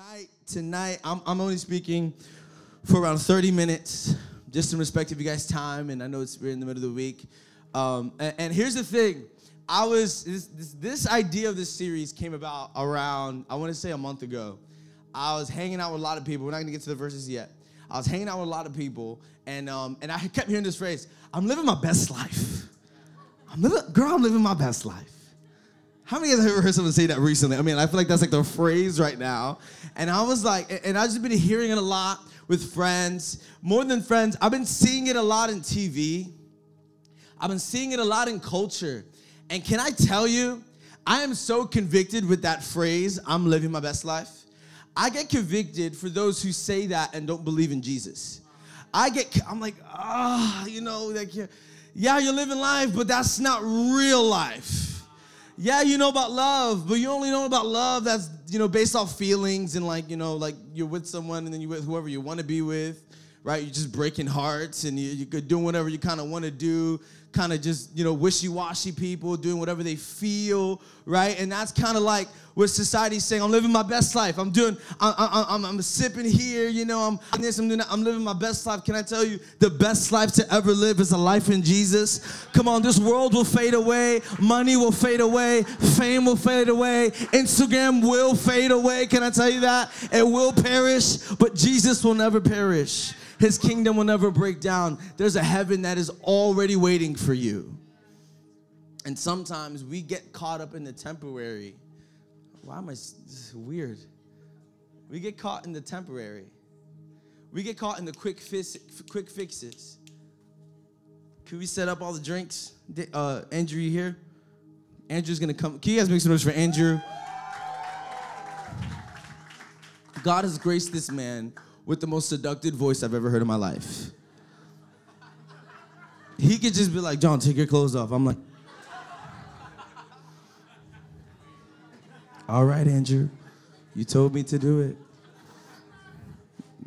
Tonight, tonight, I'm, I'm only speaking for around 30 minutes, just in respect of you guys' time, and I know it's we're in the middle of the week. Um, and, and here's the thing, I was this, this this idea of this series came about around I want to say a month ago. I was hanging out with a lot of people. We're not gonna get to the verses yet. I was hanging out with a lot of people, and um, and I kept hearing this phrase: "I'm living my best life." I'm living, girl, I'm living my best life. How many of you have ever heard someone say that recently? I mean, I feel like that's like the phrase right now. And I was like, and I've just been hearing it a lot with friends. More than friends, I've been seeing it a lot in TV. I've been seeing it a lot in culture. And can I tell you, I am so convicted with that phrase, I'm living my best life. I get convicted for those who say that and don't believe in Jesus. I get, I'm like, ah, oh, you know, like, yeah, you're living life, but that's not real life yeah, you know about love, but you only know about love that's, you know, based off feelings and like, you know, like you're with someone and then you're with whoever you want to be with, right? You're just breaking hearts and you, you're doing whatever you kind of want to do kind of just, you know, wishy-washy people doing whatever they feel, right? And that's kind of like what society's saying. I'm living my best life. I'm doing, I'm, I'm, I'm, sipping here, you know, I'm this, I'm doing that. I'm living my best life. Can I tell you, the best life to ever live is a life in Jesus. Come on, this world will fade away. Money will fade away. Fame will fade away. Instagram will fade away. Can I tell you that? It will perish, but Jesus will never perish. His kingdom will never break down. There's a heaven that is already waiting for you. And sometimes we get caught up in the temporary. Why am I this is weird? We get caught in the temporary. We get caught in the quick fix, quick fixes. Can we set up all the drinks? Uh, Andrew, you here? Andrew's gonna come. Can you guys make some noise for Andrew? God has graced this man with the most seductive voice I've ever heard in my life. He could just be like, John, take your clothes off. I'm like, all right, Andrew, you told me to do it.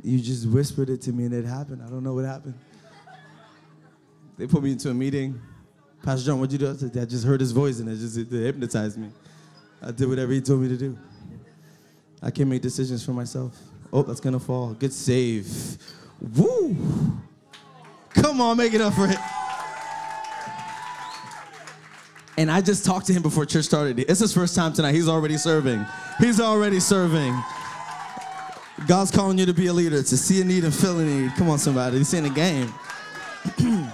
You just whispered it to me and it happened. I don't know what happened. They put me into a meeting. Pastor John, what'd you do? I just heard his voice and it just it hypnotized me. I did whatever he told me to do. I can't make decisions for myself. Oh, that's gonna fall. Good save. Woo! Come on, make it up for it. And I just talked to him before church started. It's his first time tonight. He's already serving. He's already serving. God's calling you to be a leader, to see a need and fill a need. Come on, somebody. He's in the game.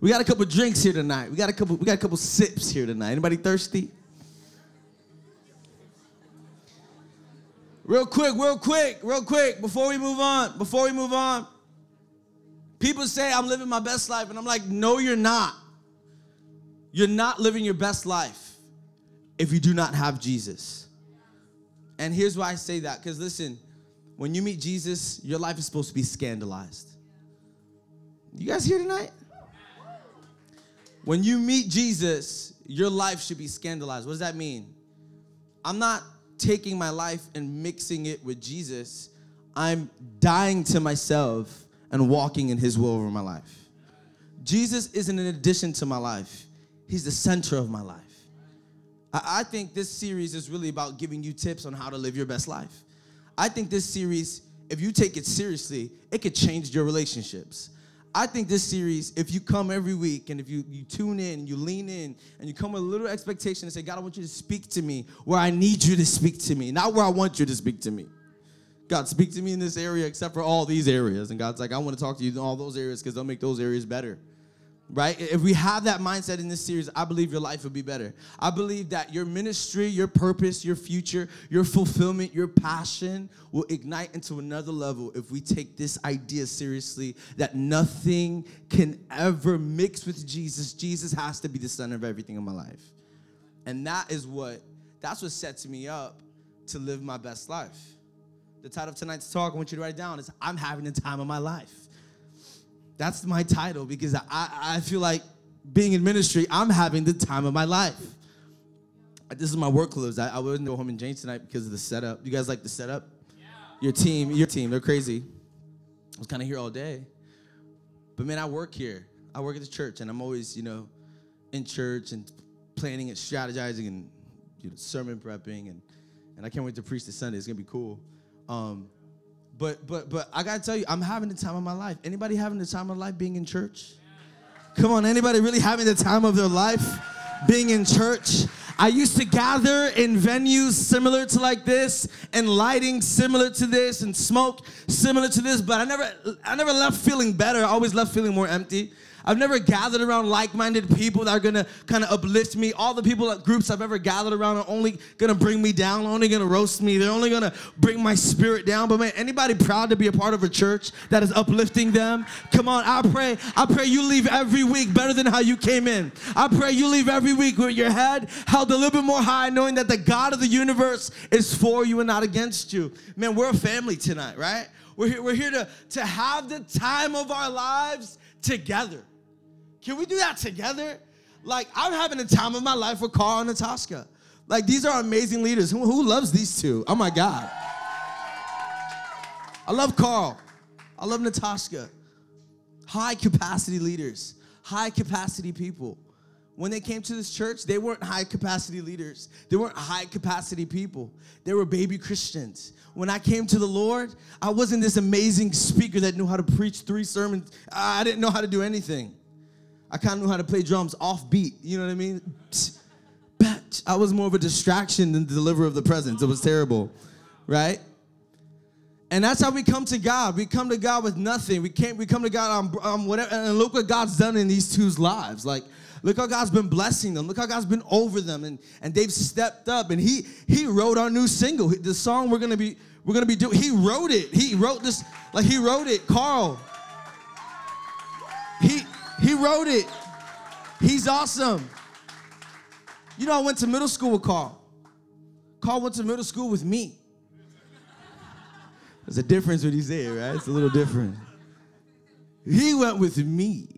we got a couple drinks here tonight. We got a couple. We got a couple sips here tonight. Anybody thirsty? Real quick, real quick, real quick, before we move on, before we move on. People say I'm living my best life, and I'm like, no, you're not. You're not living your best life if you do not have Jesus. And here's why I say that because listen, when you meet Jesus, your life is supposed to be scandalized. You guys here tonight? When you meet Jesus, your life should be scandalized. What does that mean? I'm not taking my life and mixing it with Jesus, I'm dying to myself and walking in His will over my life. Jesus isn't an addition to my life, He's the center of my life. I think this series is really about giving you tips on how to live your best life. I think this series, if you take it seriously, it could change your relationships. I think this series, if you come every week and if you, you tune in, you lean in, and you come with a little expectation and say, God, I want you to speak to me where I need you to speak to me, not where I want you to speak to me. God, speak to me in this area except for all these areas. And God's like, I want to talk to you in all those areas because they'll make those areas better right? If we have that mindset in this series, I believe your life will be better. I believe that your ministry, your purpose, your future, your fulfillment, your passion will ignite into another level if we take this idea seriously that nothing can ever mix with Jesus. Jesus has to be the center of everything in my life. And that is what that's what sets me up to live my best life. The title of tonight's talk, I want you to write it down, is I'm having the time of my life. That's my title because I, I feel like being in ministry, I'm having the time of my life. This is my work clothes. I, I wouldn't go home and change tonight because of the setup. You guys like the setup? Yeah. Your team, your team, they're crazy. I was kind of here all day. But man, I work here. I work at the church, and I'm always, you know, in church and planning and strategizing and you know, sermon prepping and and I can't wait to preach this Sunday. It's gonna be cool. Um, but but but I gotta tell you, I'm having the time of my life. Anybody having the time of life being in church? Come on, anybody really having the time of their life being in church? I used to gather in venues similar to like this and lighting similar to this and smoke similar to this, but I never I never left feeling better. I always left feeling more empty. I've never gathered around like-minded people that are gonna kind of uplift me. All the people groups I've ever gathered around are only gonna bring me down, only gonna roast me. They're only gonna bring my spirit down. But man, anybody proud to be a part of a church that is uplifting them? Come on, I pray, I pray you leave every week better than how you came in. I pray you leave every week with your head held a little bit more high, knowing that the God of the universe is for you and not against you. Man, we're a family tonight, right? We're here, we're here to, to have the time of our lives together. Can we do that together? Like, I'm having a time of my life with Carl and Natasha. Like, these are amazing leaders. Who, who loves these two? Oh my God. I love Carl. I love Natasha. High capacity leaders, high capacity people. When they came to this church, they weren't high capacity leaders. They weren't high capacity people. They were baby Christians. When I came to the Lord, I wasn't this amazing speaker that knew how to preach three sermons. I didn't know how to do anything. I kind of knew how to play drums off beat. You know what I mean? I was more of a distraction than the deliverer of the presence. It was terrible, right? And that's how we come to God. We come to God with nothing. We can't. We come to God on, on whatever. And look what God's done in these two's lives. Like, look how God's been blessing them. Look how God's been over them, and and they've stepped up. And He He wrote our new single. The song we're gonna be we're gonna be doing. He wrote it. He wrote this. Like He wrote it. Carl. He he wrote it. He's awesome. You know, I went to middle school with Carl. Carl went to middle school with me. There's a difference what he said, right? It's a little different. He went with me.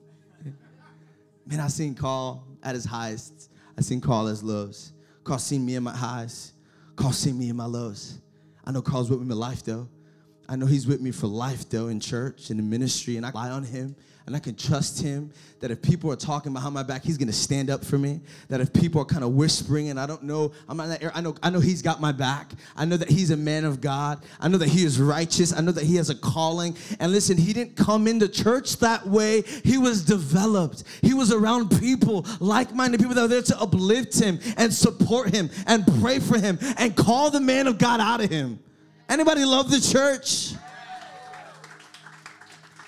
Man, I seen Carl at his highest. I seen Carl his lows. Carl seen me in my highs. Carl seen me in my lows. I know Carl's with me in life though. I know he's with me for life though in church and in ministry, and I rely on him and I can trust him that if people are talking behind my back, he's gonna stand up for me. That if people are kind of whispering and I don't know, I'm not that I know, I know he's got my back. I know that he's a man of God. I know that he is righteous. I know that he has a calling. And listen, he didn't come into church that way. He was developed. He was around people, like-minded people that were there to uplift him and support him and pray for him and call the man of God out of him. Anybody love the church?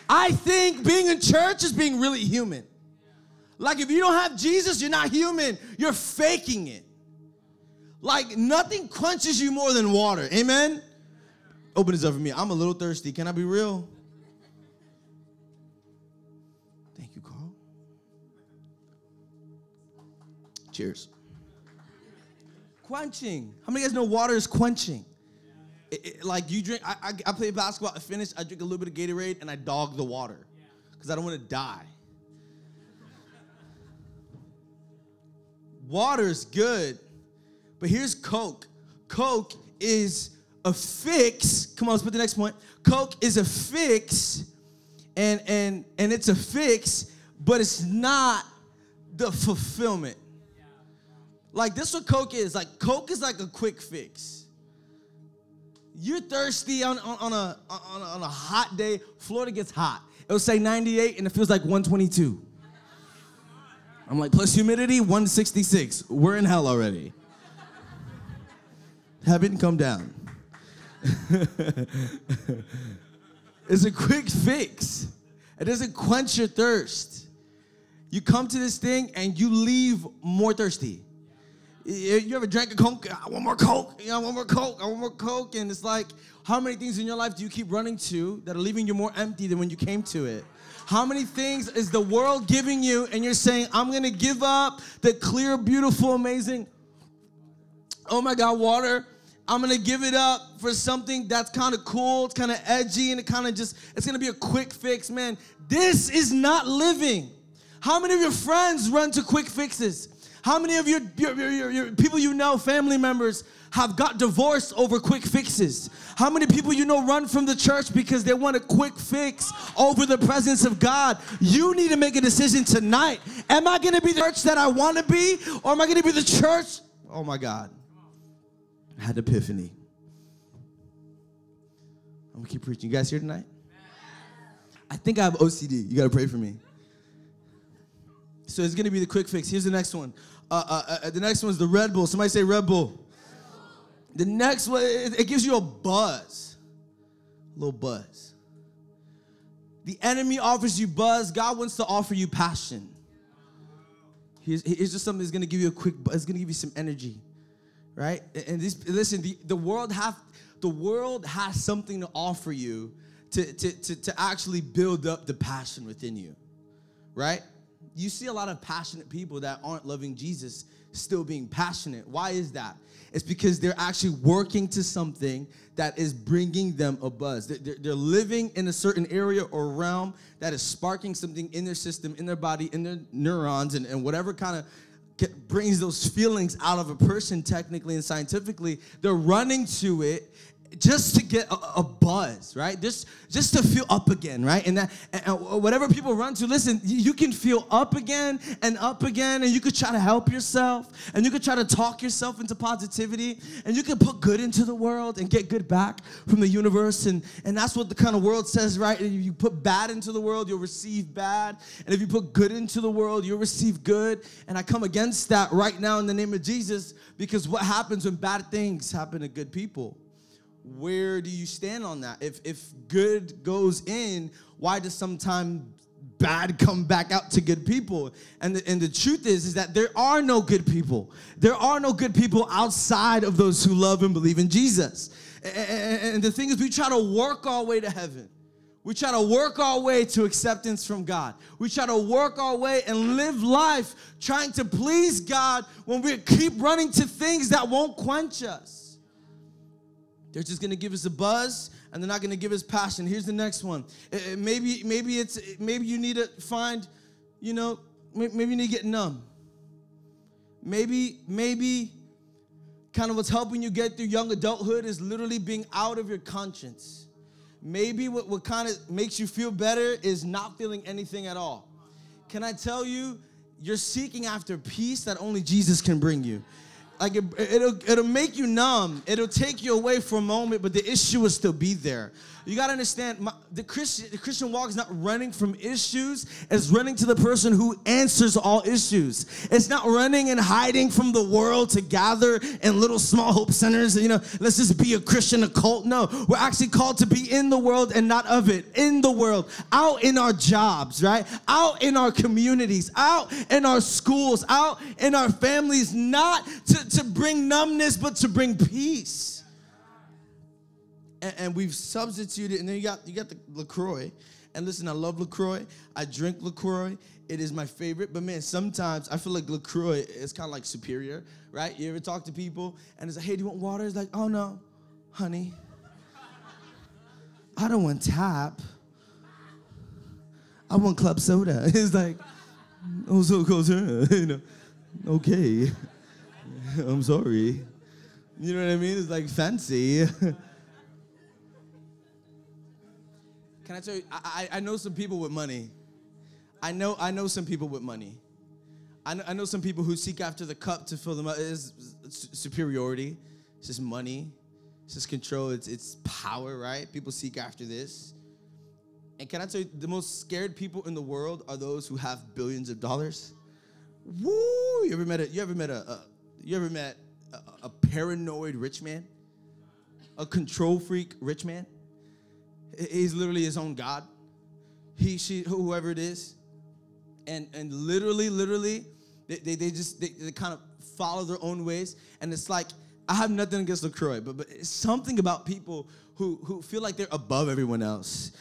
I think being in church is being really human. Like if you don't have Jesus, you're not human. You're faking it. Like nothing quenches you more than water. Amen? Open this up for me. I'm a little thirsty. Can I be real? Thank you, Carl. Cheers. Quenching. How many guys know water is quenching? It, it, like you drink, I, I, I, play basketball, I finish, I drink a little bit of Gatorade, and I dog the water because I don't want to die. Water's good, but here's Coke. Coke is a fix. Come on, let's put the next point. Coke is a fix, and and and it's a fix, but it's not the fulfillment. Like this, what Coke is. Like Coke is like a quick fix you're thirsty on, on, on, a, on, a, on a hot day. Florida gets hot. It'll say 98 and it feels like 122. I'm like, plus humidity, 166. We're in hell already. Haven't come down. it's a quick fix. It doesn't quench your thirst. You come to this thing and you leave more thirsty. You ever drank a Coke? I want more Coke. I want more Coke. I want more Coke. And it's like, how many things in your life do you keep running to that are leaving you more empty than when you came to it? How many things is the world giving you and you're saying, I'm gonna give up the clear, beautiful, amazing, oh my God, water. I'm gonna give it up for something that's kind of cool, it's kind of edgy, and it kind of just, it's gonna be a quick fix, man. This is not living. How many of your friends run to quick fixes? How many of your, your, your, your, people you know, family members, have got divorced over quick fixes? How many people you know run from the church because they want a quick fix over the presence of God? You need to make a decision tonight. Am I going to be the church that I want to be, or am I going to be the church? Oh my God. I had epiphany. I'm gonna keep preaching. You guys here tonight? I think I have OCD. You gotta pray for me. So it's gonna be the quick fix. Here's the next one. Uh, uh, uh, the next one is the Red Bull. Somebody say Red Bull. The next one, it, it gives you a buzz, a little buzz. The enemy offers you buzz. God wants to offer you passion. Here's, here's just something that's gonna give you a quick buzz. It's gonna give you some energy, right? And this, listen, the, the world have the world has something to offer you to, to, to, to actually build up the passion within you, right? You see a lot of passionate people that aren't loving Jesus still being passionate. Why is that? It's because they're actually working to something that is bringing them a buzz. They're, they're, living in a certain area or realm that is sparking something in their system, in their body, in their neurons, and, and whatever kind of brings those feelings out of a person technically and scientifically. They're running to it just to get a, a, buzz, right? Just just to feel up again, right? And that and whatever people run to, listen, you can feel up again and up again, and you could try to help yourself, and you could try to talk yourself into positivity, and you can put good into the world and get good back from the universe, and and that's what the kind of world says, right? If you put bad into the world, you'll receive bad, and if you put good into the world, you'll receive good. And I come against that right now in the name of Jesus, because what happens when bad things happen to good people? Where do you stand on that? If if good goes in, why does sometimes bad come back out to good people? And the, and the truth is is that there are no good people. There are no good people outside of those who love and believe in Jesus. And, and the thing is, we try to work our way to heaven. We try to work our way to acceptance from God. We try to work our way and live life trying to please God when we keep running to things that won't quench us. They're just gonna give us a buzz and they're not gonna give us passion. Here's the next one. Uh, uh, maybe, maybe it's maybe you need to find, you know, maybe you need to get numb. Maybe, maybe kind of what's helping you get through young adulthood is literally being out of your conscience. Maybe what, what kind of makes you feel better is not feeling anything at all. Can I tell you, you're seeking after peace that only Jesus can bring you like it, will it'll make you numb. It'll take you away for a moment, but the issue will still be there. You gotta understand, my, the Christian the Christian walk is not running from issues. It's running to the person who answers all issues. It's not running and hiding from the world to gather in little small hope centers. You know, let's just be a Christian occult. No, we're actually called to be in the world and not of it. In the world, out in our jobs, right? Out in our communities, out in our schools, out in our families, not to, to bring numbness, but to bring peace and, and we've substituted, and then you got you got the LaCroix. And listen, I love LaCroix. I drink LaCroix. It is my favorite. But man, sometimes I feel like LaCroix is kind of like superior, right? You ever talk to people and it's like, hey, do you want water? It's like, oh no, honey, I don't want tap. I want club soda. It's like, oh, so close, you know. Okay, I'm sorry. You know what I mean? It's like fancy. Can I tell you? I, I know some people with money. I know I know some people with money. I know, I know some people who seek after the cup to fill them up. It's, superiority. It's just money. It's just control. It's it's power, right? People seek after this. And can I tell you, the most scared people in the world are those who have billions of dollars. Woo! You ever met a you ever met a, a you ever met a, a paranoid rich man? A control freak rich man? He's literally his own God. He, she, whoever it is. And, and literally, literally, they, they, they just, they, they kind of follow their own ways. And it's like, I have nothing against LaCroix, but, but it's something about people who, who feel like they're above everyone else.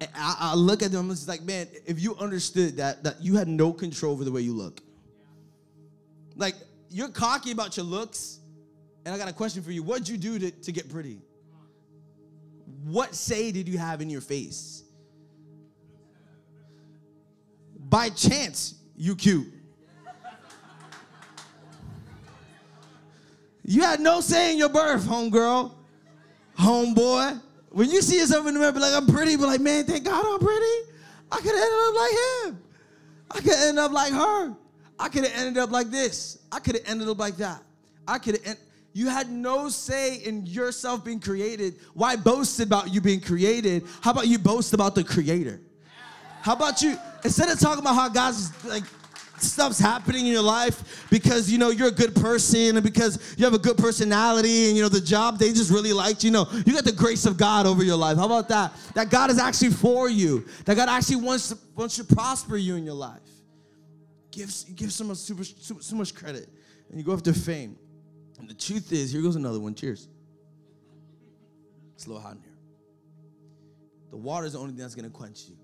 And I, I look at them, and it's like, man, if you understood that, that you had no control over the way you look. Like, you're cocky about your looks, and I got a question for you. What'd you do to, to get pretty? What say did you have in your face? By chance, you cute. You had no say in your birth, homegirl, homeboy. When you see yourself in the mirror, be like, I'm pretty, but like, man, thank God I'm pretty. I could have ended up like him. I could have ended up like her. I could have ended up like this. I could have ended up like that. I could have. En- You had no say in yourself being created. Why boast about you being created? How about you boast about the creator? How about you, instead of talking about how God's like, stuff's happening in your life because you know you're a good person and because you have a good personality and you know the job they just really liked you know you got the grace of God over your life how about that that God is actually for you that God actually wants to wants to prosper you in your life give give super so much credit and you go after fame and the truth is here goes another one cheers it's a little hot in here the water is the only thing that's going to quench you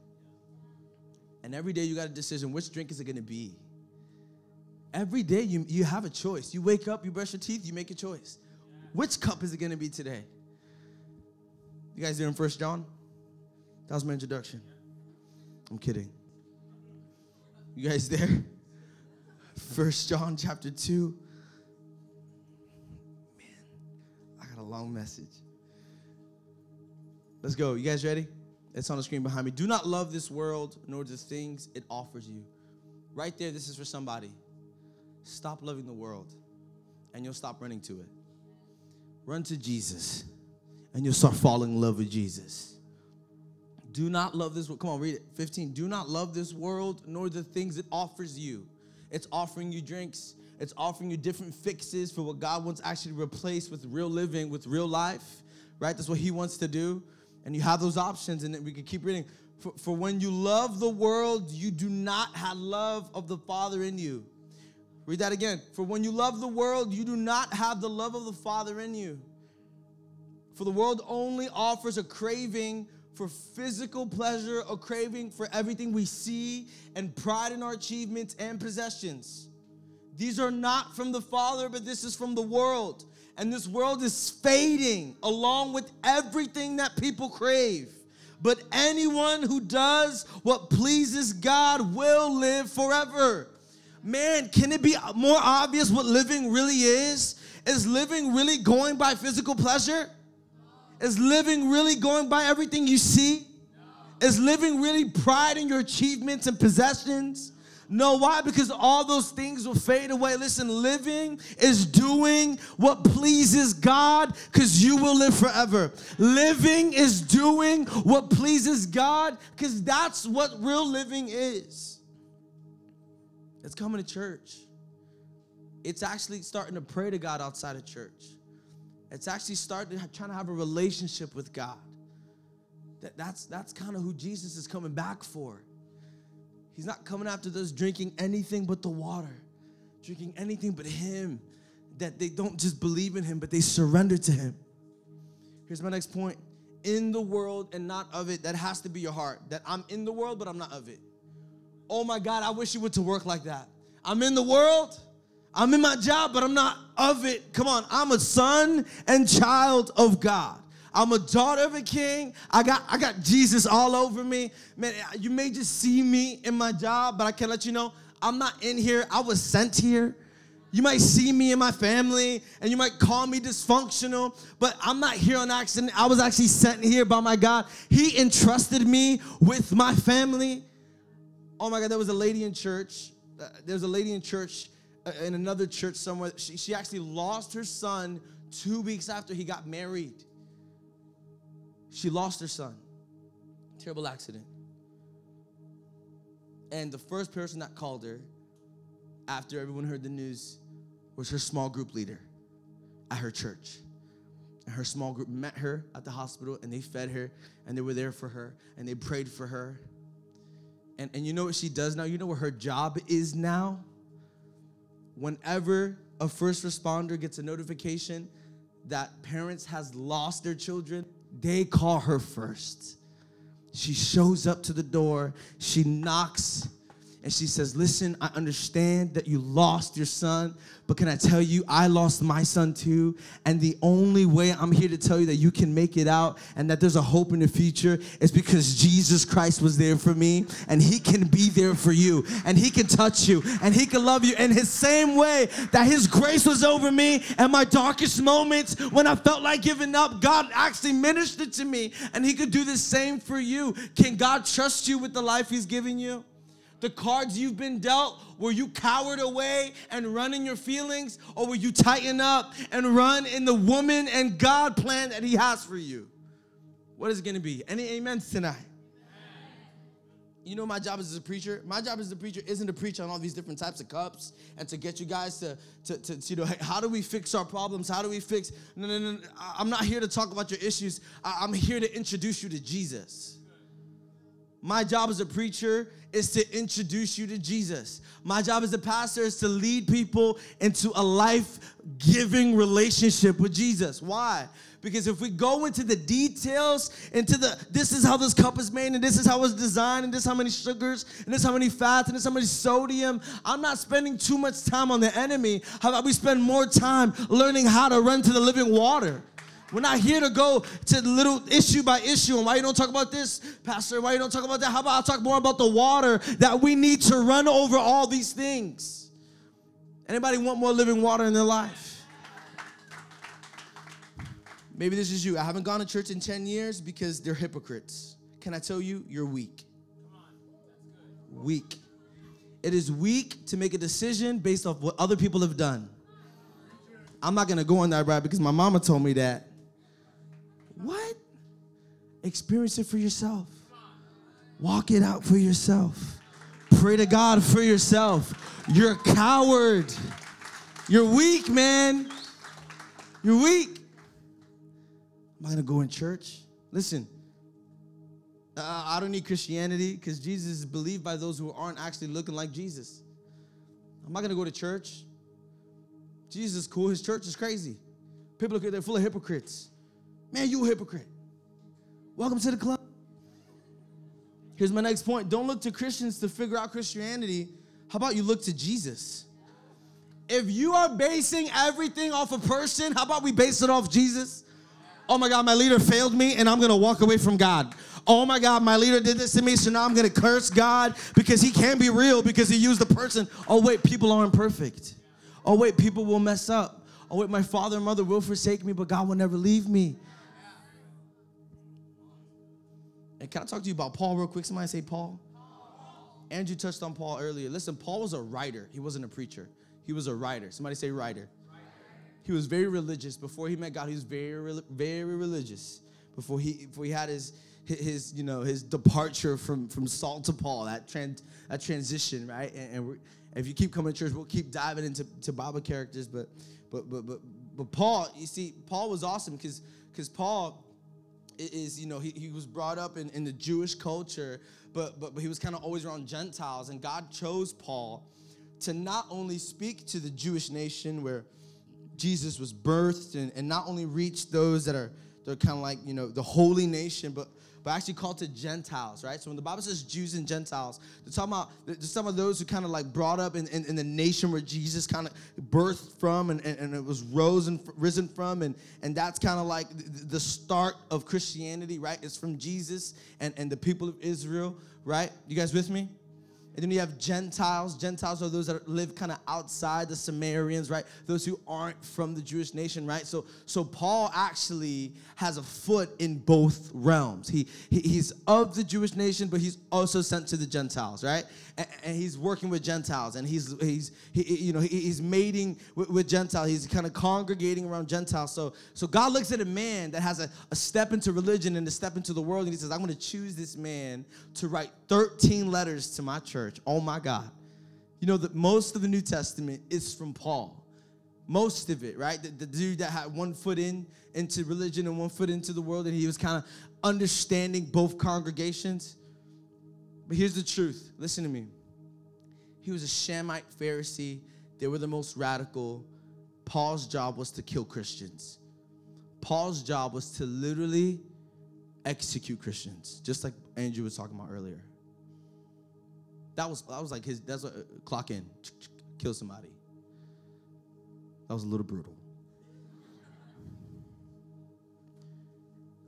and every day you got a decision which drink is it going to be? Every day you, you have a choice. You wake up, you brush your teeth, you make a choice. Which cup is it going to be today? You guys doing First John? That was my introduction. I'm kidding. You guys there? First John chapter 2. Long message. Let's go. You guys ready? It's on the screen behind me. Do not love this world nor the things it offers you. Right there, this is for somebody. Stop loving the world and you'll stop running to it. Run to Jesus and you'll start falling in love with Jesus. Do not love this world. Come on, read it. 15. Do not love this world nor the things it offers you. It's offering you drinks, it's offering you different fixes for what God wants actually to replace with real living, with real life, right? That's what He wants to do and you have those options, and we can keep reading. For, for when you love the world, you do not have love of the Father in you. Read that again. For when you love the world, you do not have the love of the Father in you. For the world only offers a craving for physical pleasure, a craving for everything we see, and pride in our achievements and possessions. These are not from the Father, but this is from the world and this world is fading along with everything that people crave. But anyone who does what pleases God will live forever. Man, can it be more obvious what living really is? Is living really going by physical pleasure? Is living really going by everything you see? Is living really pride in your achievements and possessions? No, why? Because all those things will fade away. Listen, living is doing what pleases God because you will live forever. Living is doing what pleases God because that's what real living is. It's coming to church. It's actually starting to pray to God outside of church. It's actually starting to trying to have a relationship with God. That, that's that's kind of who Jesus is coming back for. He's not coming after those drinking anything but the water, drinking anything but Him, that they don't just believe in Him, but they surrender to Him. Here's my next point in the world and not of it. That has to be your heart. That I'm in the world, but I'm not of it. Oh my God, I wish you would to work like that. I'm in the world, I'm in my job, but I'm not of it. Come on, I'm a son and child of God. I'm a daughter of a king. I got I got Jesus all over me. Man, you may just see me in my job, but I can let you know I'm not in here. I was sent here. You might see me and my family, and you might call me dysfunctional, but I'm not here on accident. I was actually sent here by my God. He entrusted me with my family. Oh my God, there was a lady in church. Uh, there was a lady in church, uh, in another church somewhere. She, she actually lost her son two weeks after he got married. She lost her son. Terrible accident. And the first person that called her after everyone heard the news was her small group leader at her church. And her small group met her at the hospital and they fed her and they were there for her and they prayed for her. And, and you know what she does now? You know what her job is now? Whenever a first responder gets a notification that parents has lost their children, they call her first. She shows up to the door, she knocks, and she says, Listen, I understand that you lost your son, but can I tell you, I lost my son too. And the only way I'm here to tell you that you can make it out and that there's a hope in the future is because Jesus Christ was there for me and he can be there for you and he can touch you and he can love you in his same way that his grace was over me and my darkest moments when I felt like giving up. God actually ministered to me and he could do the same for you. Can God trust you with the life he's giving you? The cards you've been dealt, were you cowered away and run in your feelings, or will you tighten up and run in the woman and God plan that He has for you? What is it gonna be? Any amens tonight? You know, my job as a preacher, my job as a preacher isn't to preach on all these different types of cups and to get you guys to, to, to, to you know, how do we fix our problems? How do we fix? No, no, no. I'm not here to talk about your issues. I'm here to introduce you to Jesus. My job as a preacher is to introduce you to Jesus. My job as a pastor is to lead people into a life giving relationship with Jesus. Why? Because if we go into the details, into the this is how this cup is made, and this is how it's designed, and this how many sugars, and this how many fats, and this how many sodium, I'm not spending too much time on the enemy. How about we spend more time learning how to run to the living water? We're not here to go to little issue by issue. And why you don't talk about this, Pastor? Why you don't talk about that? How about I talk more about the water that we need to run over all these things? Anybody want more living water in their life? Maybe this is you. I haven't gone to church in 10 years because they're hypocrites. Can I tell you, you're weak? Weak. It is weak to make a decision based off what other people have done. I'm not gonna go on that ride because my mama told me that. What? Experience it for yourself. Walk it out for yourself. Pray to God for yourself. You're a coward. You're weak, man. You're weak. Am I gonna go in church? Listen, uh, I don't need Christianity because Jesus is believed by those who aren't actually looking like Jesus. I'm not gonna go to church. Jesus is cool, his church is crazy. People are they're full of hypocrites. Man, you a hypocrite. Welcome to the club. Here's my next point. Don't look to Christians to figure out Christianity. How about you look to Jesus? If you are basing everything off a person, how about we base it off Jesus? Oh my God, my leader failed me and I'm gonna walk away from God. Oh my God, my leader did this to me, so now I'm gonna curse God because he can't be real because he used a person. Oh wait, people aren't perfect. Oh wait, people will mess up. Oh wait, my father and mother will forsake me, but God will never leave me. Can I talk to you about Paul real quick? Somebody say Paul. Andrew touched on Paul earlier. Listen, Paul was a writer. He wasn't a preacher. He was a writer. Somebody say writer. He was very religious. Before he met God, he was very, very religious. Before he, before he had his, his, you know, his departure from, from Saul to Paul, that, trans, that transition, right? And, and if you keep coming to church, we'll keep diving into to Bible characters. But, but, but, but, but Paul, you see, Paul was awesome because, because Paul is, you know, he, he was brought up in, in the Jewish culture, but, but, but he was kind of always around Gentiles. And God chose Paul to not only speak to the Jewish nation where Jesus was birthed and, and not only reach those that are they're kind of like you know the holy nation, but but actually called to Gentiles, right? So when the Bible says Jews and Gentiles, they're talking about some of those who kind of like brought up in, in, in the nation where Jesus kind of birthed from and, and, and, it was rose and risen from. And, and that's kind of like the start of Christianity, right? It's from Jesus and, and the people of Israel, right? You guys with me? And then you have Gentiles. Gentiles are those that live kind of outside the Samaritans, right? Those who aren't from the Jewish nation, right? So, so Paul actually has a foot in both realms. He, he he's of the Jewish nation, but he's also sent to the Gentiles, right? And, he's working with Gentiles, and he's he's he, you know he's mating with, with Gentiles. He's kind of congregating around Gentiles. So so God looks at a man that has a, a step into religion and a step into the world, and He says, "I'm going to choose this man to write 13 letters to my church." Oh my God! You know that most of the New Testament is from Paul most of it, right? The, the, dude that had one foot in into religion and one foot into the world, and he was kind of understanding both congregations. But here's the truth listen to me. He was a Shammaite Pharisee, they were the most radical. Paul's job was to kill Christians. Paul's job was to literally execute Christians, just like Andrew was talking about earlier. That was that was like his that's what uh, clock in, kill somebody. That was a little brutal.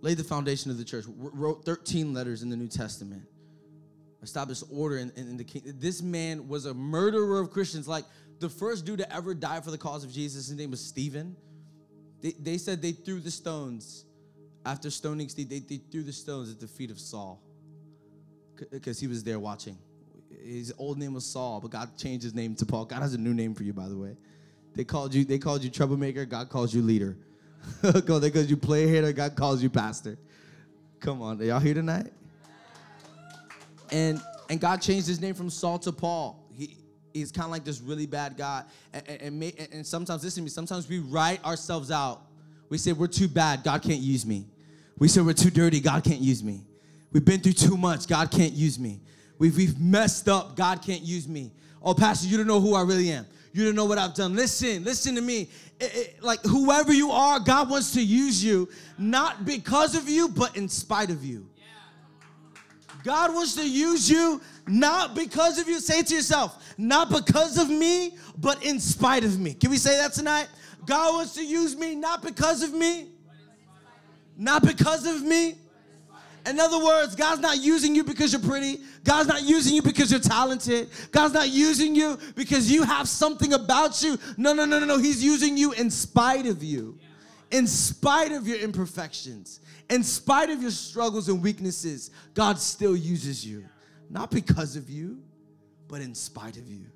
Laid the foundation of the church, wrote 13 letters in the New Testament, established order in, in, in the king. This man was a murderer of Christians. Like the first dude to ever die for the cause of Jesus, his name was Stephen. They, they said they threw the stones after stoning they, they threw the stones at the feet of Saul because he was there watching. his old name was Saul, but God changed his name to Paul. God has a new name for you, by the way. They called you, they called you troublemaker, God calls you leader. Go, they called you player hater, God calls you pastor. Come on, are y'all here tonight? And and God changed his name from Saul to Paul. He, he's kind of like this really bad guy. And, and, may, and sometimes, listen to me, sometimes we write ourselves out. We say, we're too bad, God can't use me. We say, we're too dirty, God can't use me. We've been through too much, God can't use me. We've, we've messed up, God can't use me. Oh, Pastor, you don't know who I really am. You don't know what I've done. Listen, listen to me. It, it, like whoever you are, God wants to use you, not because of you, but in spite of you. God wants to use you not because of you. Say to yourself, not because of me, but in spite of me. Can we say that tonight? God wants to use me not because of me, not because of me. In other words, God's not using you because you're pretty. God's not using you because you're talented. God's not using you because you have something about you. No, no, no, no, no. He's using you in spite of you, in spite of your imperfections, in spite of your struggles and weaknesses. God still uses you, not because of you, but in spite of you.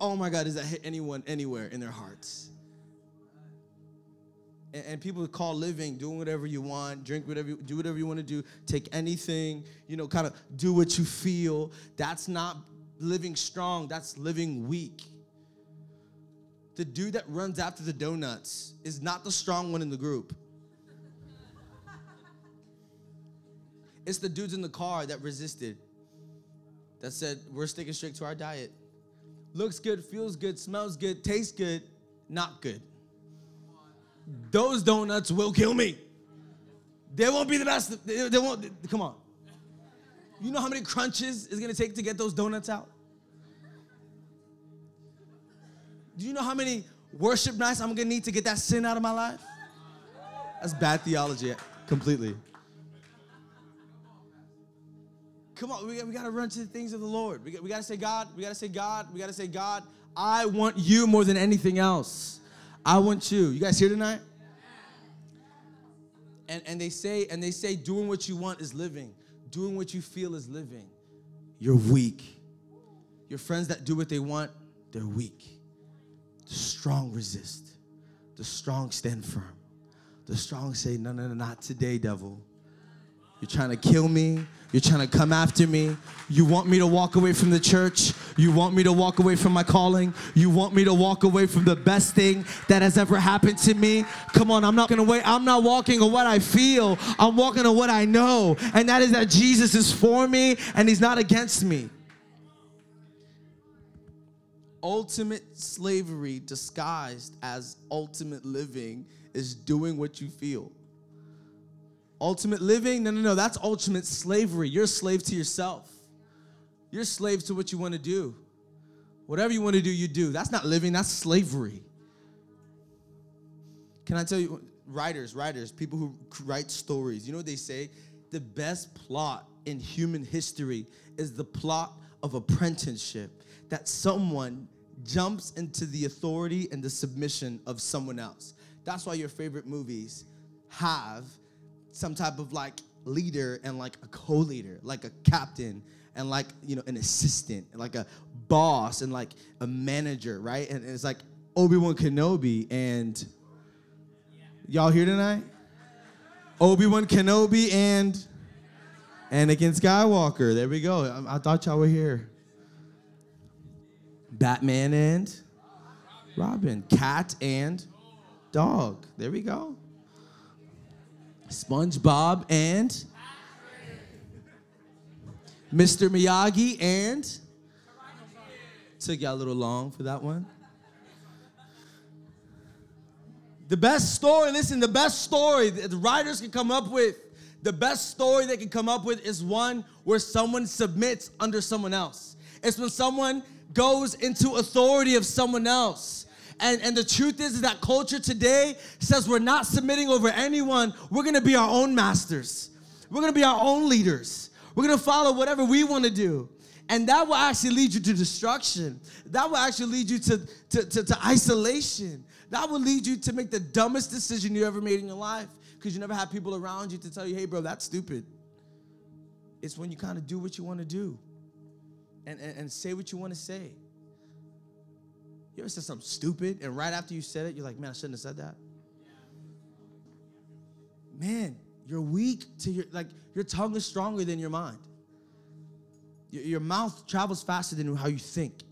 Oh my God, does that hit anyone anywhere in their hearts? and, people call living doing whatever you want, drink whatever, you, do whatever you want to do, take anything, you know, kind of do what you feel. That's not living strong. That's living weak. The dude that runs after the donuts is not the strong one in the group. It's the dudes in the car that resisted, that said, We're sticking strict to our diet. Looks good, feels good, smells good, tastes good, not good those donuts will kill me. They won't be the best. They, they won't. Come on. You know how many crunches it's gonna take to get those donuts out? Do you know how many worship nights I'm gonna need to get that sin out of my life? That's bad theology, completely. Come on, we, we gotta run to the things of the Lord. We, we gotta say, God, we gotta say, God, we gotta say, God, I want you more than anything else. I want you. You guys here tonight? And, and they say, and they say doing what you want is living. Doing what you feel is living. You're weak. Your friends that do what they want, they're weak. The strong resist. The strong stand firm. The strong say, no, no, no, not today, devil. You're trying to kill me. You're trying to come after me. You want me to walk away from the church. You want me to walk away from my calling. You want me to walk away from the best thing that has ever happened to me. Come on, I'm not gonna wait. I'm not walking on what I feel. I'm walking on what I know. And that is that Jesus is for me and he's not against me. Ultimate slavery disguised as ultimate living is doing what you feel. Ultimate living? No, no, no. That's ultimate slavery. You're a slave to yourself. You're a slave to what you want to do. Whatever you want to do, you do. That's not living, that's slavery. Can I tell you, writers, writers, people who write stories, you know what they say? The best plot in human history is the plot of apprenticeship that someone jumps into the authority and the submission of someone else. That's why your favorite movies have some type of like leader and like a co-leader, like a captain and like you know an assistant, like a boss and like a manager, right? And it's like Obi Wan Kenobi and y'all here tonight? Obi Wan Kenobi and Anakin Skywalker. There we go. I, I thought y'all were here. Batman and Robin, cat and dog. There we go. SpongeBob and Mr. Miyagi and took y'all a little long for that one. The best story, listen, the best story that the writers can come up with, the best story they can come up with is one where someone submits under someone else. It's when someone goes into authority of someone else. And, and the truth is, is that culture today says we're not submitting over anyone. We're gonna be our own masters. We're gonna be our own leaders. We're gonna follow whatever we wanna do. And that will actually lead you to destruction. That will actually lead you to, to, to, to isolation. That will lead you to make the dumbest decision you ever made in your life because you never have people around you to tell you, hey, bro, that's stupid. It's when you kind of do what you want to do. and, and, and say what you want to say. You ever said something stupid, and right after you said it, you're like, man, I shouldn't have said that? Man, you're weak to your, like, your tongue is stronger than your mind. Your, your mouth travels faster than how you think.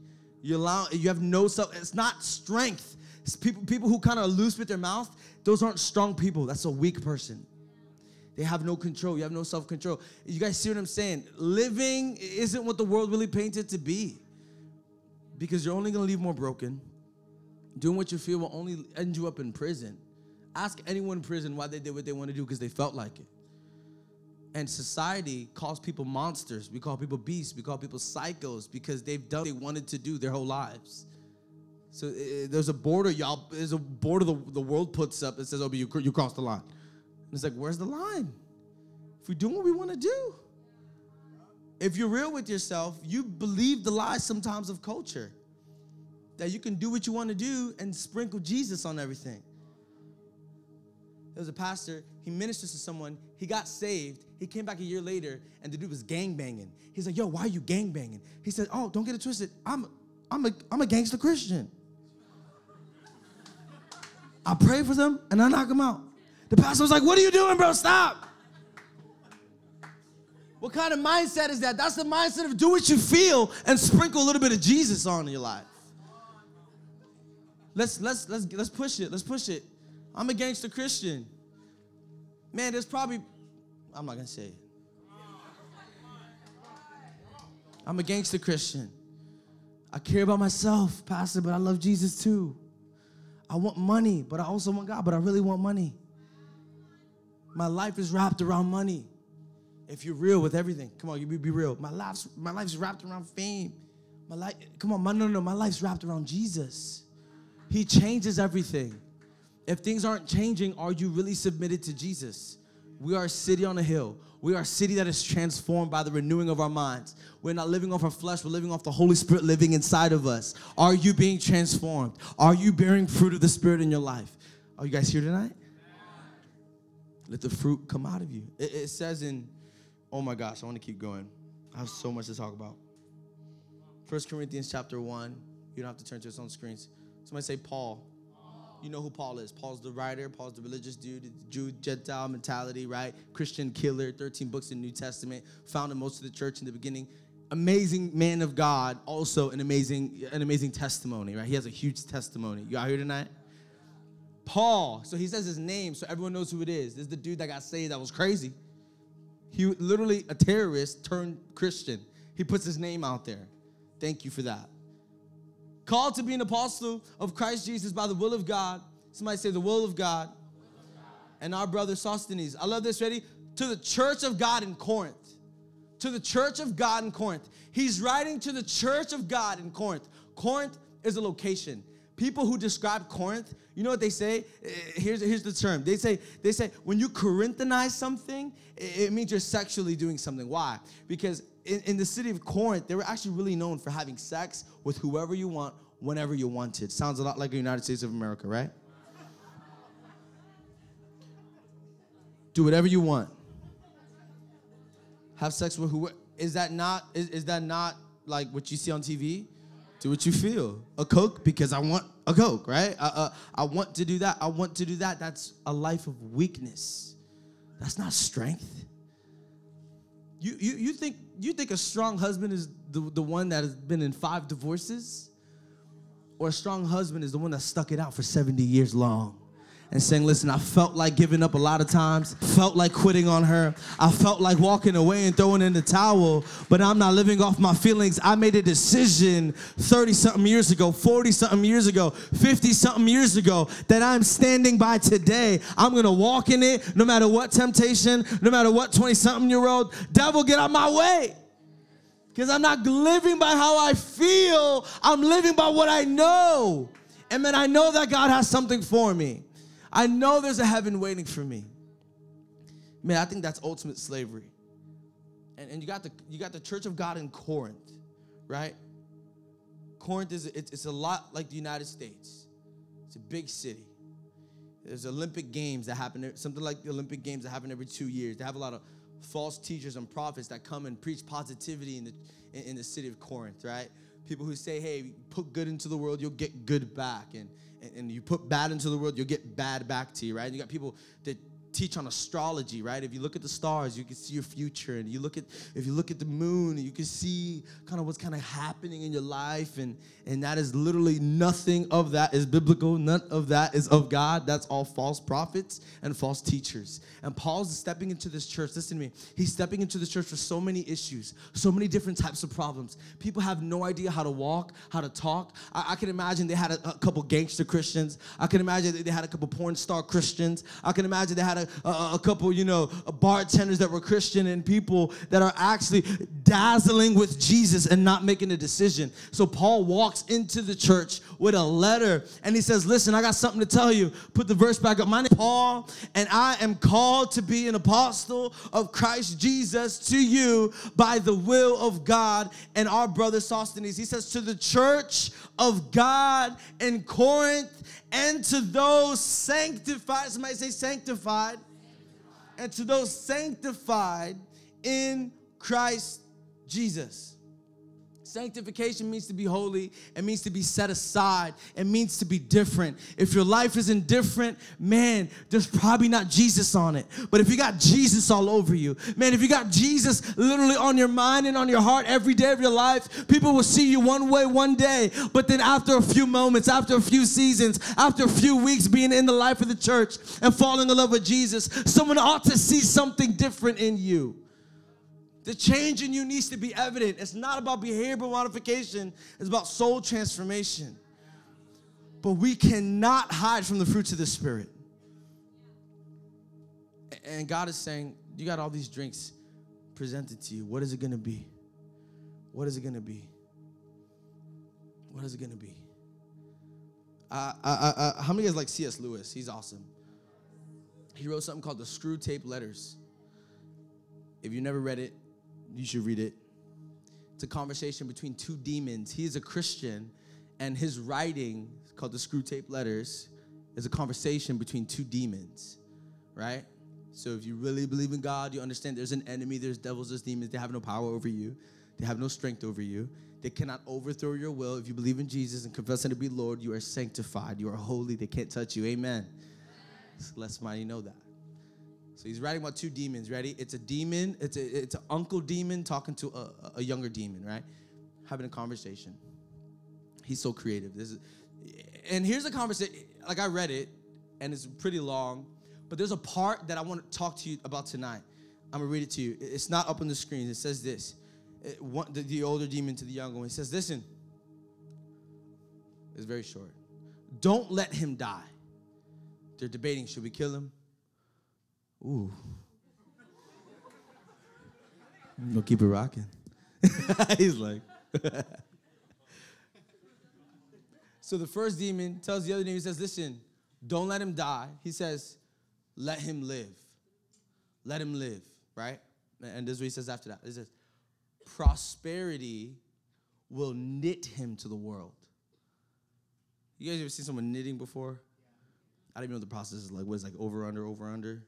You allow, you have no self, it's not strength. It's people, people who kind of loose with their mouth, those aren't strong people. That's a weak person. They have no control. You have no self control. You guys see what I'm saying? Living isn't what the world really painted to be because you're only going to leave more broken. Doing what you feel will only end you up in prison. Ask anyone in prison why they did what they want to do because they felt like it. And society calls people monsters. We call people beasts. We call people psychos because they've done what they wanted to do their whole lives. So uh, there's a border, y'all. There's a border the, the world puts up that says, "Oh, but you you crossed the line." And it's like, where's the line? If we do what we want to do, if you're real with yourself, you believe the lies sometimes of culture that you can do what you want to do and sprinkle Jesus on everything. There was a pastor, he ministers to someone, he got saved, he came back a year later, and the dude was gang banging. He's like, yo, why are you gang banging? He said, oh, don't get it twisted. I'm, I'm, a, I'm a gangster Christian. I pray for them and I knock them out. The pastor was like, What are you doing, bro? Stop. What kind of mindset is that? That's the mindset of do what you feel and sprinkle a little bit of Jesus on your life. Let's let's let's let's push it. Let's push it. I'm a gangster Christian. Man, there's probably I'm not gonna say it. I'm a gangster Christian. I care about myself, Pastor, but I love Jesus too. I want money, but I also want God, but I really want money. My life is wrapped around money. If you're real with everything, come on, you be, be real. My life's my life's wrapped around fame. My life, come on, my, no, no, my life's wrapped around Jesus. He changes everything. If things aren't changing, are you really submitted to Jesus? We are a city on a hill. We are a city that is transformed by the renewing of our minds. We're not living off our flesh, we're living off the Holy Spirit living inside of us. Are you being transformed? Are you bearing fruit of the Spirit in your life? Are you guys here tonight? Let the fruit come out of you. It, it says in, oh my gosh, I want to keep going. I have so much to talk about. First Corinthians chapter 1. You don't have to turn to it on screens. Somebody say Paul. You know who Paul is. Paul's the writer, Paul's the religious dude, Jew, Gentile mentality, right? Christian killer, 13 books in the New Testament, founded most of the church in the beginning. Amazing man of God, also an amazing, an amazing testimony, right? He has a huge testimony. You out here tonight? Paul. So he says his name so everyone knows who it is. This is the dude that got saved that was crazy. He literally a terrorist turned Christian. He puts his name out there. Thank you for that. Called to be an apostle of Christ Jesus by the will of God. Somebody say the will of God. And our brother Sosthenes. I love this. Ready? To the church of God in Corinth. To the church of God in Corinth. He's writing to the church of God in Corinth. Corinth is a location. People who describe Corinth, you know what they say? Eh, here's, here's the term. They say, they say when you Corinthanize something, it means you're sexually doing something. Why? Because in, in the city of Corinth, they were actually really known for having sex with whoever you want, whenever you wanted. Sounds a lot like the United States of America, right? Do whatever you want. Have sex with who? Is that not? Is, is that not like what you see on TV? Do what you feel. A Coke because I want a Coke, right? Uh, uh, I want to do that. I want to do that. That's a life of weakness. That's not strength. You, you, you, think, you think a strong husband is the, the one that has been in five divorces? Or a strong husband is the one that stuck it out for 70 years long? And saying, Listen, I felt like giving up a lot of times, felt like quitting on her. I felt like walking away and throwing in the towel, but I'm not living off my feelings. I made a decision 30 something years ago, 40 something years ago, 50 something years ago that I'm standing by today. I'm gonna walk in it no matter what temptation, no matter what 20 something year old, devil, get out my way. Because I'm not living by how I feel, I'm living by what I know. And then I know that God has something for me. I know there's a heaven waiting for me. Man, I think that's ultimate slavery. And, and you got the you got the Church of God in Corinth, right? Corinth is it's, it's a lot like the United States. It's a big city. There's Olympic Games that happen, something like the Olympic Games that happen every two years. They have a lot of false teachers and prophets that come and preach positivity in the in, in the city of Corinth, right? People who say, "Hey, put good into the world, you'll get good back," and and, and you put bad into the world, you'll get bad back to you, right? And you got people that teach on astrology, right? If you look at the stars, you can see your future. And you look at if you look at the moon, you can see kind of what's kind of happening in your life. And and that is literally nothing of that is biblical. None of that is of God. That's all false prophets and false teachers. And Paul's stepping into this church. Listen to me. He's stepping into this church for so many issues, so many different types of problems. People have no idea how to walk, how to talk. I, I can imagine they had a, a couple gangster Christians. I can imagine they had a couple porn star Christians. I can imagine they had a, a, a couple, you know, bartenders that were Christian and people that are actually dazzling with Jesus and not making a decision. So Paul walks into the church with a letter and he says, Listen, I got something to tell you. Put the verse back up. My name is Paul, and I am called to be an apostle of Christ Jesus to you by the will of God and our brother Sosthenes. He says, To the church of God in Corinth and to those sanctified, somebody say sanctified, and to those sanctified in Christ Jesus. Sanctification means to be holy. It means to be set aside. It means to be different. If your life is indifferent, man, there's probably not Jesus on it. But if you got Jesus all over you, man, if you got Jesus literally on your mind and on your heart every day of your life, people will see you one way one day. But then after a few moments, after a few seasons, after a few weeks being in the life of the church and falling in love with Jesus, someone ought to see something different in you. The change in you needs to be evident. It's not about behavioral modification, it's about soul transformation. But we cannot hide from the fruits of the Spirit. And God is saying, You got all these drinks presented to you. What is it going to be? What is it going to be? What is it going to be? Uh, uh, uh, how many guys like C.S. Lewis? He's awesome. He wrote something called the Screwtape Letters. If you never read it, you should read it. It's a conversation between two demons. He is a Christian, and his writing, called the Screwtape Letters, is a conversation between two demons, right? So if you really believe in God, you understand there's an enemy, there's devils, there's demons. They have no power over you, they have no strength over you. They cannot overthrow your will. If you believe in Jesus and confess Him to be Lord, you are sanctified, you are holy. They can't touch you. Amen. So let's mighty know that. So he's writing about two demons. Ready? It's a demon. It's a it's an uncle demon talking to a, a younger demon. Right? Having a conversation. He's so creative. This is, and here's the conversation. Like I read it, and it's pretty long, but there's a part that I want to talk to you about tonight. I'm gonna read it to you. It's not up on the screen. It says this. It, one, the, the older demon to the younger one. It says, "Listen." It's very short. Don't let him die. They're debating: should we kill him? Ooh. We'll keep it rocking. He's like. so the first demon tells the other demon, he says, Listen, don't let him die. He says, Let him live. Let him live, right? And this is what he says after that. He says, Prosperity will knit him to the world. You guys ever seen someone knitting before? I don't even know the process is like. What is like over, under, over, under?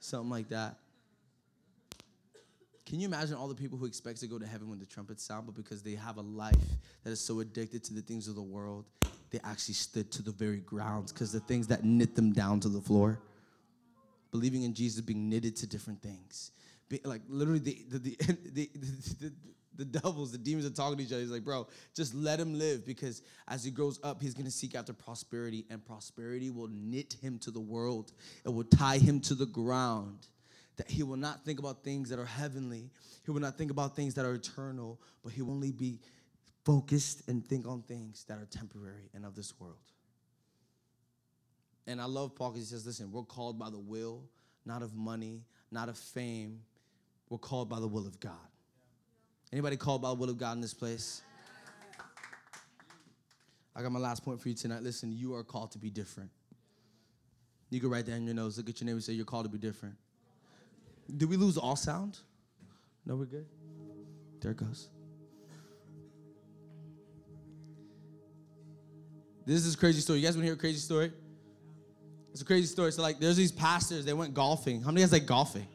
Something like that. Can you imagine all the people who expect to go to heaven when the trumpets sound, but because they have a life that is so addicted to the things of the world, they actually stood to the very grounds because the things that knit them down to the floor. Believing in Jesus being knitted to different things. Like literally, the the, the, the, the, the devils, the demons are talking to each other. He's like, bro, just let him live because as he grows up, he's gonna seek after prosperity, and prosperity will knit him to the world. It will tie him to the ground. That he will not think about things that are heavenly. He will not think about things that are eternal, but he will only be focused and think on things that are temporary and of this world. And I love Paul because he says, listen, we're called by the will, not of money, not of fame. We're called by the will of God. Anybody called by the will of God in this place? I got my last point for you tonight. Listen, you are called to be different. You can write that in your nose. Look at your neighbor and say, You're called to be different. Did we lose all sound? No, we're good. There it goes. This is a crazy story. You guys want to hear a crazy story? It's a crazy story. So, like, there's these pastors, they went golfing. How many guys like golfing?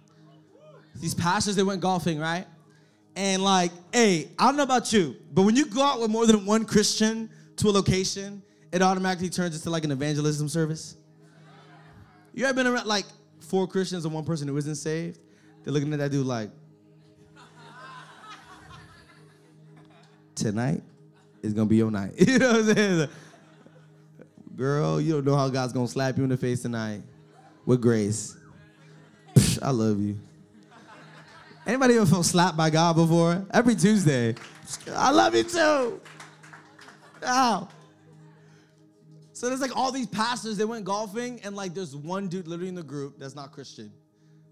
these pastors they went golfing, right? And like, hey, I don't know about you, but when you go out with more than one Christian to a location, it automatically turns into like an evangelism service. You ever been around like four Christians and one person who isn't saved? They're looking at that dude like, tonight is gonna be your night. You know what I'm saying? Girl, you don't know how God's gonna slap you in the face tonight with grace. I love you. Anybody ever felt slapped by God before? Every Tuesday. I love you too. Ow. So there's like all these pastors, they went golfing, and like there's one dude literally in the group that's not Christian.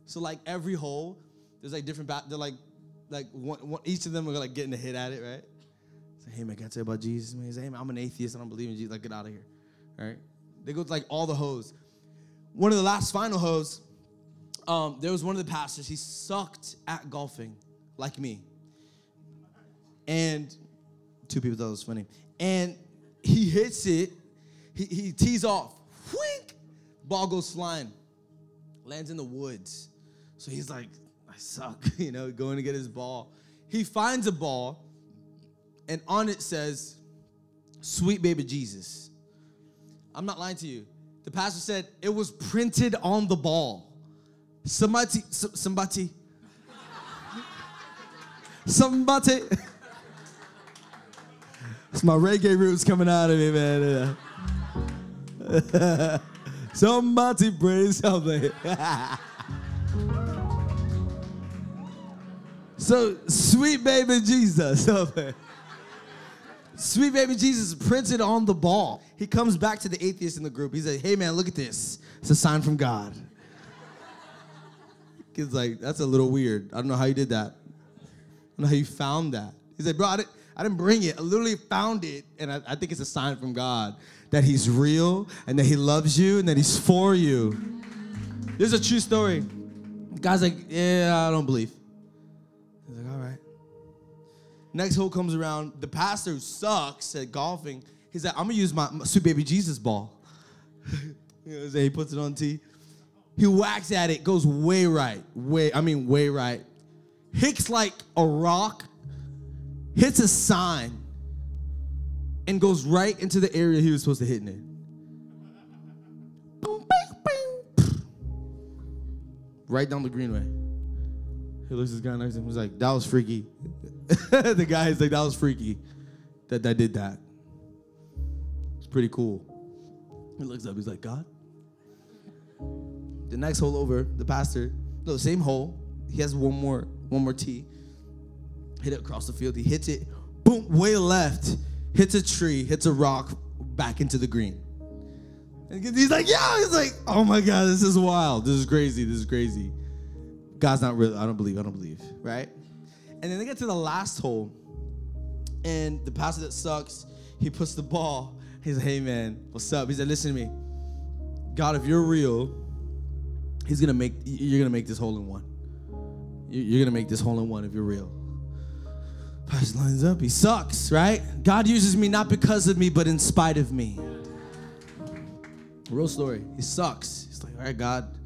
So like every hole, there's like different, ba- they're like, like one, one, each of them are like getting a hit at it, right? Say, hey man, can I tell you about Jesus? Man, say, hey man, I'm an atheist, I don't believe in Jesus. Like, get out of here, all right? They go to like all the hoes. One of the last final hoes, um, there was one of the pastors. He sucked at golfing, like me. And two people thought it was funny. And he hits it. He, he tees off. Whink! Ball goes flying. Lands in the woods. So he's like, I suck, you know, going to get his ball. He finds a ball, and on it says, Sweet baby Jesus. I'm not lying to you. The pastor said it was printed on the ball. Somebody, somebody, somebody. It's my reggae roots coming out of me, man. somebody bring something. so, sweet baby Jesus. Sweet baby Jesus printed on the ball. He comes back to the atheist in the group. He like, hey man, look at this. It's a sign from God. Kid's like, that's a little weird. I don't know how you did that. I don't know how you found that. He's like, bro, I didn't, I didn't bring it. I literally found it, and I, I think it's a sign from God that He's real and that He loves you and that He's for you. This is a true story. The guy's like, yeah, I don't believe. He's like, all right. Next hole comes around. The pastor sucks at golfing. He's like, I'm gonna use my, my sweet baby Jesus ball. you know? He puts it on tee. He whacks at it, goes way right, way, I mean way right. Hits like a rock, hits a sign, and goes right into the area he was supposed to hit in. Right down the greenway. He looks at this guy next to him. He's like, that was freaky. the guy is like, that was freaky that that did that. It's pretty cool. He looks up, he's like, God? The next hole over, the pastor, no, same hole. He has one more, one more tee. Hit it across the field. He hits it, boom, way left, hits a tree, hits a rock, back into the green. And he's like, yeah, he's like, oh my God, this is wild. This is crazy. This is crazy. God's not real. I don't believe. I don't believe. Right? And then they get to the last hole, and the pastor that sucks, he puts the ball. He's like, hey man, what's up? He said, listen to me. God, if you're real, He's gonna make you're gonna make this hole in one. You- You're gonna make this hole in one if you're real. Pastor lines up. He sucks, right? God uses me not because of me, but in spite of me. Real story. He sucks. He's like, all right, God.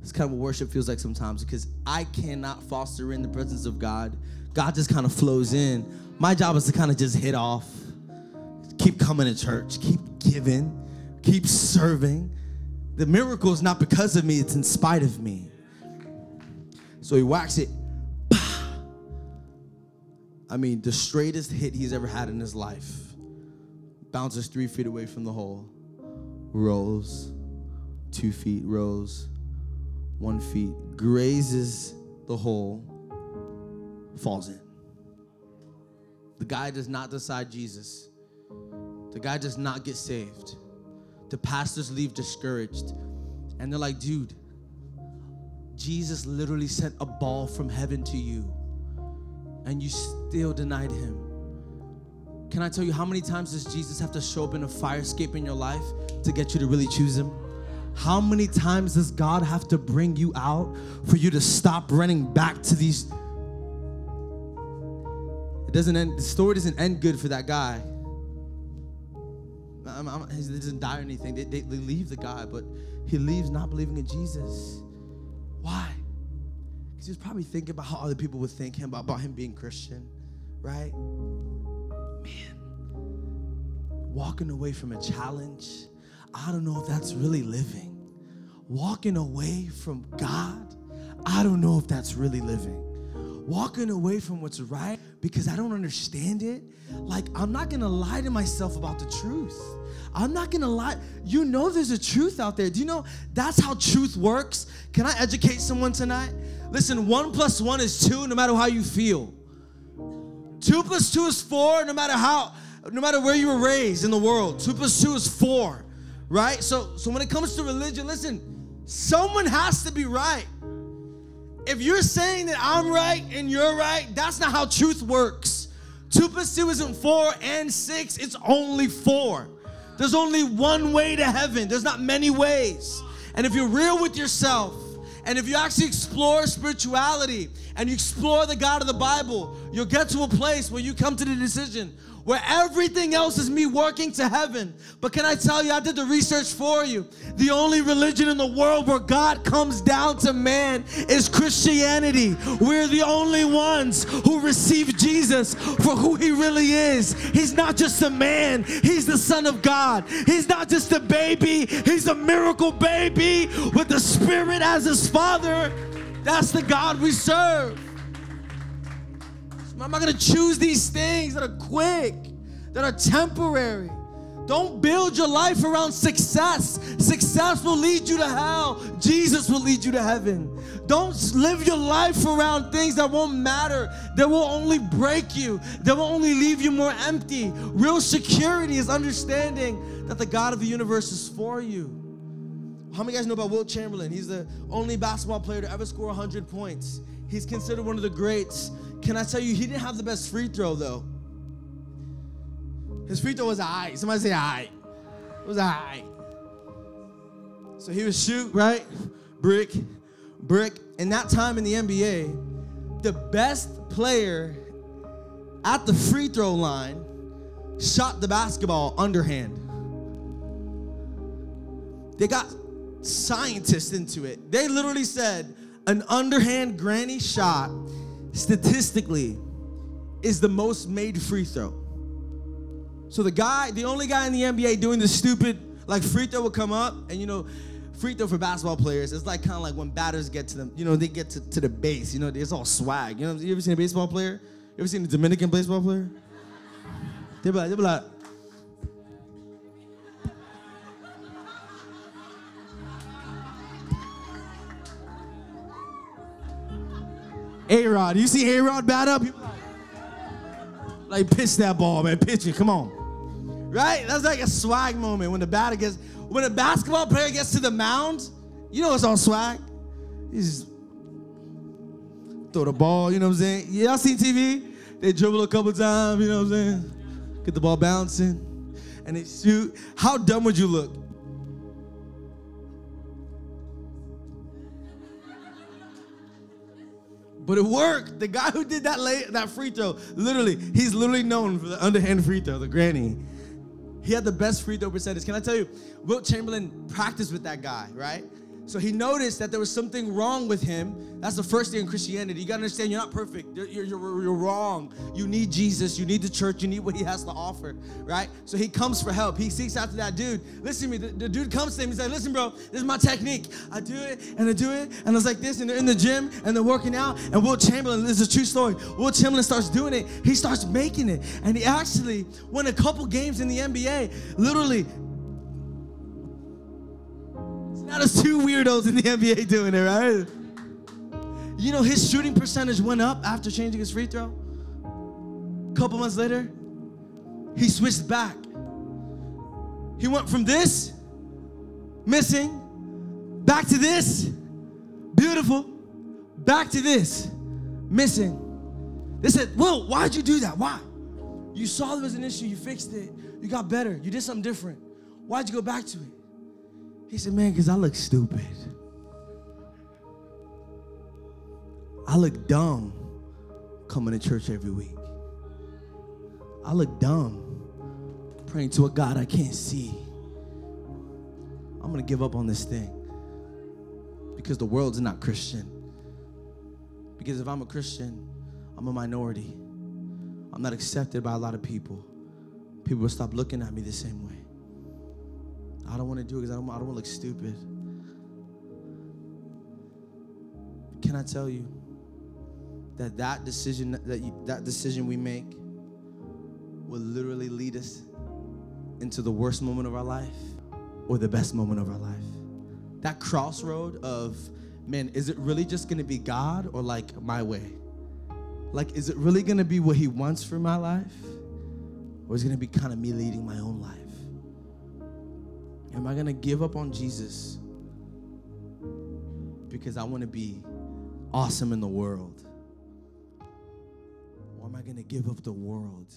This kind of what worship feels like sometimes because I cannot foster in the presence of God. God just kind of flows in. My job is to kind of just hit off, keep coming to church, keep giving, keep serving. The miracle is not because of me, it's in spite of me. So he whacks it. I mean, the straightest hit he's ever had in his life. Bounces three feet away from the hole. Rolls. Two feet, rolls. One feet. Grazes the hole. Falls in. The guy does not decide Jesus. The guy does not get saved. The pastors leave discouraged. And they're like, dude, Jesus literally sent a ball from heaven to you, and you still denied him. Can I tell you how many times does Jesus have to show up in a fire escape in your life to get you to really choose him? How many times does God have to bring you out for you to stop running back to these? It doesn't end, the story doesn't end good for that guy. I'm, I'm, he doesn't die or anything. They, they, they leave the guy, but he leaves not believing in Jesus. Why? Because he was probably thinking about how other people would think him about, about him being Christian, right? Man, walking away from a challenge, I don't know if that's really living. Walking away from God, I don't know if that's really living. Walking away from what's right because I don't understand it. Like, I'm not gonna lie to myself about the truth. I'm not gonna lie. You know there's a truth out there. Do you know that's how truth works? Can I educate someone tonight? Listen, one plus one is two, no matter how you feel. Two plus two is four, no matter how, no matter where you were raised in the world. Two plus two is four, right? So, so when it comes to religion, listen, someone has to be right. If you're saying that I'm right and you're right, that's not how truth works. Two plus two isn't four and six, it's only four. There's only one way to heaven, there's not many ways. And if you're real with yourself, and if you actually explore spirituality and you explore the God of the Bible, you'll get to a place where you come to the decision where everything else is me working to heaven. But can I tell you, I did the research for you. The only religion in the world where God comes down to man is Christianity. We're the only ones who receive Jesus for who he really is. He's not just a man, he's the Son of God. He's not just a baby, he's a miracle baby with the Spirit as his Father. That's the God we serve. I'm not gonna choose these things that are quick, that are temporary. Don't build your life around success. Success will lead you to hell. Jesus will lead you to heaven. Don't live your life around things that won't matter, that will only break you, that will only leave you more empty. Real security is understanding that the God of the universe is for you. How many guys know about Wilt Chamberlain? He's the only basketball player to ever score 100 points. He's considered one of the greats. Can I tell you, he didn't have the best free throw though. His free throw was high. Somebody say high. It was high. So he would shoot, right? Brick, brick. In that time in the NBA, the best player at the free throw line shot the basketball underhand. They got scientists into it. They literally said an underhand granny shot statistically is the most made free throw. So the guy, the only guy in the NBA doing the stupid like free throw would come up, and you know, free throw for basketball players, it's like kind of like when batters get to them, you know, they get to, to the base, you know, it's all swag. You know, you ever seen a baseball player? You ever seen a Dominican baseball player? They be like, they be like, A Rod. You see A Rod bat up? Like, pitch that ball, man. Pitch it. Come on. Right? That's like a swag moment when the batter gets, when a basketball player gets to the mound, you know it's all swag. He's throw the ball, you know what I'm saying? Y'all seen TV? They dribble a couple times, you know what I'm saying? Get the ball bouncing, and they shoot. How dumb would you look? But it worked. The guy who did that late, that free throw, literally, he's literally known for the underhand free throw, the granny. He had the best free throw percentage. Can I tell you, Wilt Chamberlain practiced with that guy, right? So he noticed that there was something wrong with him. That's the first thing in Christianity. You gotta understand you're not perfect. You're, you're, you're, wrong. You need Jesus. You need the church. You need what he has to offer, right? So he comes for help. He seeks after that dude. Listen to me. The, the dude comes to him. He's like, listen, bro, this is my technique. I do it and I do it. And it's like this. And they're in the gym and they're working out. And Wilt Chamberlain, this is a true story. Wilt Chamberlain starts doing it. He starts making it. And he actually won a couple games in the NBA. Literally, now there's two weirdos in the NBA doing it, right? You know, his shooting percentage went up after changing his free throw. A couple months later, he switched back. He went from this, missing, back to this, beautiful, back to this, missing. They said, Well, why'd you do that? Why? You saw there was an issue, you fixed it, you got better, you did something different. Why'd you go back to it? He said, Man, because I look stupid. I look dumb coming to church every week. I look dumb praying to a God I can't see. I'm going to give up on this thing because the world's not Christian. Because if I'm a Christian, I'm a minority. I'm not accepted by a lot of people. People will stop looking at me the same way. I don't want to do it because I don't, I don't want to look stupid. Can I tell you that that decision that you, that decision we make will literally lead us into the worst moment of our life or the best moment of our life? That crossroad of man, is it really just going to be God or like my way? Like, is it really going to be what He wants for my life? Or is it going to be kind of me leading my own life? Am I going to give up on Jesus because I want to be awesome in the world? Or am I going to give up the world